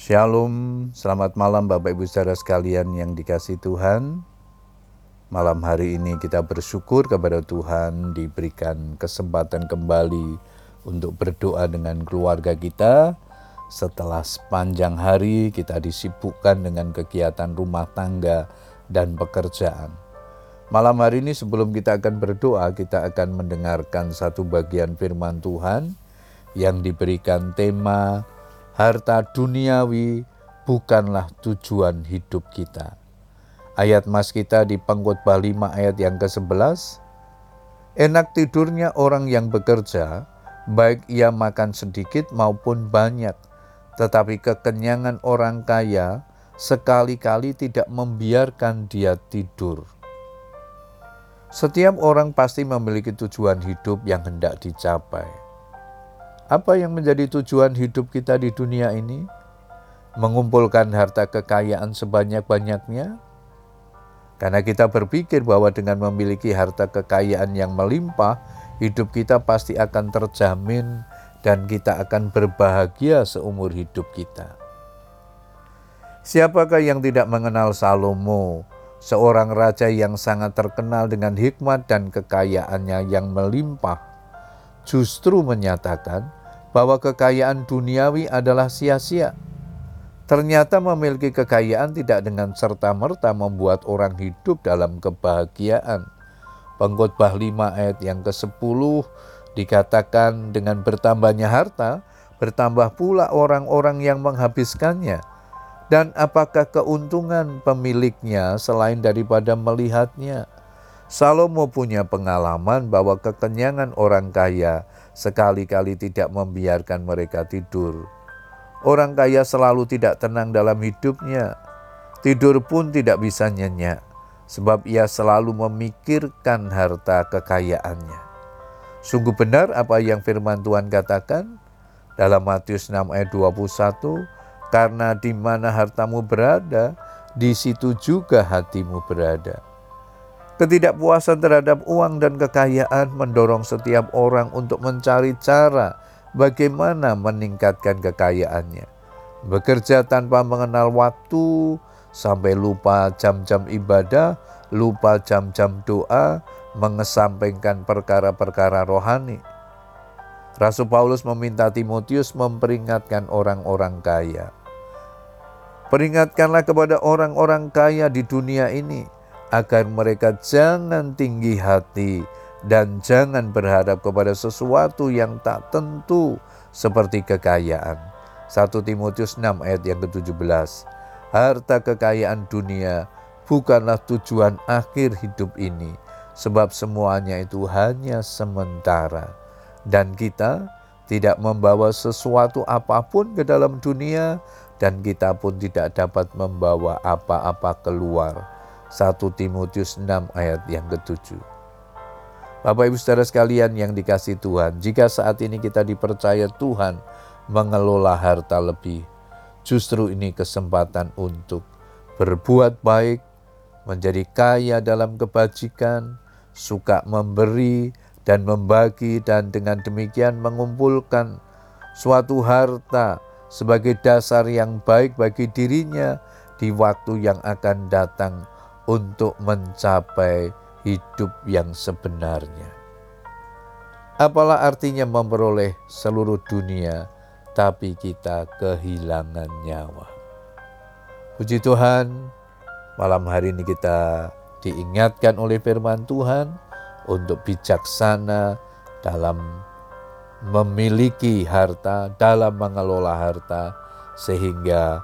Shalom, selamat malam Bapak Ibu saudara sekalian yang dikasih Tuhan. Malam hari ini kita bersyukur kepada Tuhan diberikan kesempatan kembali untuk berdoa dengan keluarga kita. Setelah sepanjang hari kita disibukkan dengan kegiatan rumah tangga dan pekerjaan. Malam hari ini sebelum kita akan berdoa, kita akan mendengarkan satu bagian firman Tuhan yang diberikan tema harta duniawi bukanlah tujuan hidup kita. Ayat mas kita di pengkhotbah 5 ayat yang ke-11. Enak tidurnya orang yang bekerja, baik ia makan sedikit maupun banyak, tetapi kekenyangan orang kaya sekali-kali tidak membiarkan dia tidur. Setiap orang pasti memiliki tujuan hidup yang hendak dicapai. Apa yang menjadi tujuan hidup kita di dunia ini? Mengumpulkan harta kekayaan sebanyak-banyaknya? Karena kita berpikir bahwa dengan memiliki harta kekayaan yang melimpah, hidup kita pasti akan terjamin dan kita akan berbahagia seumur hidup kita. Siapakah yang tidak mengenal Salomo, seorang raja yang sangat terkenal dengan hikmat dan kekayaannya yang melimpah, justru menyatakan bahwa kekayaan duniawi adalah sia-sia. Ternyata memiliki kekayaan tidak dengan serta-merta membuat orang hidup dalam kebahagiaan. Pengkhotbah 5 ayat yang ke-10 dikatakan dengan bertambahnya harta, bertambah pula orang-orang yang menghabiskannya. Dan apakah keuntungan pemiliknya selain daripada melihatnya? Salomo punya pengalaman bahwa kekenyangan orang kaya sekali-kali tidak membiarkan mereka tidur. Orang kaya selalu tidak tenang dalam hidupnya. Tidur pun tidak bisa nyenyak, sebab ia selalu memikirkan harta kekayaannya. Sungguh benar apa yang firman Tuhan katakan dalam Matius 6 ayat 21, karena di mana hartamu berada, di situ juga hatimu berada. Ketidakpuasan terhadap uang dan kekayaan mendorong setiap orang untuk mencari cara bagaimana meningkatkan kekayaannya. Bekerja tanpa mengenal waktu, sampai lupa jam-jam ibadah, lupa jam-jam doa, mengesampingkan perkara-perkara rohani. Rasul Paulus meminta Timotius memperingatkan orang-orang kaya. Peringatkanlah kepada orang-orang kaya di dunia ini agar mereka jangan tinggi hati dan jangan berharap kepada sesuatu yang tak tentu seperti kekayaan. 1 Timotius 6 ayat yang ke-17. Harta kekayaan dunia bukanlah tujuan akhir hidup ini, sebab semuanya itu hanya sementara. Dan kita tidak membawa sesuatu apa pun ke dalam dunia, dan kita pun tidak dapat membawa apa-apa keluar 1 Timotius 6 ayat yang ketujuh. Bapak Ibu Saudara sekalian yang dikasih Tuhan, jika saat ini kita dipercaya Tuhan mengelola harta lebih, justru ini kesempatan untuk berbuat baik, menjadi kaya dalam kebajikan, suka memberi dan membagi dan dengan demikian mengumpulkan suatu harta sebagai dasar yang baik bagi dirinya di waktu yang akan datang untuk mencapai hidup yang sebenarnya. Apalah artinya memperoleh seluruh dunia, tapi kita kehilangan nyawa. Puji Tuhan, malam hari ini kita diingatkan oleh firman Tuhan untuk bijaksana dalam memiliki harta, dalam mengelola harta, sehingga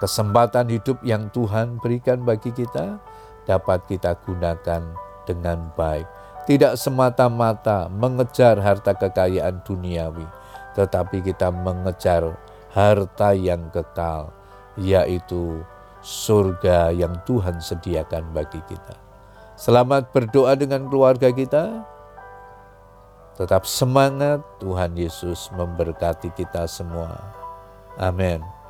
kesempatan hidup yang Tuhan berikan bagi kita dapat kita gunakan dengan baik. Tidak semata-mata mengejar harta kekayaan duniawi, tetapi kita mengejar harta yang kekal, yaitu surga yang Tuhan sediakan bagi kita. Selamat berdoa dengan keluarga kita. Tetap semangat, Tuhan Yesus memberkati kita semua. Amin.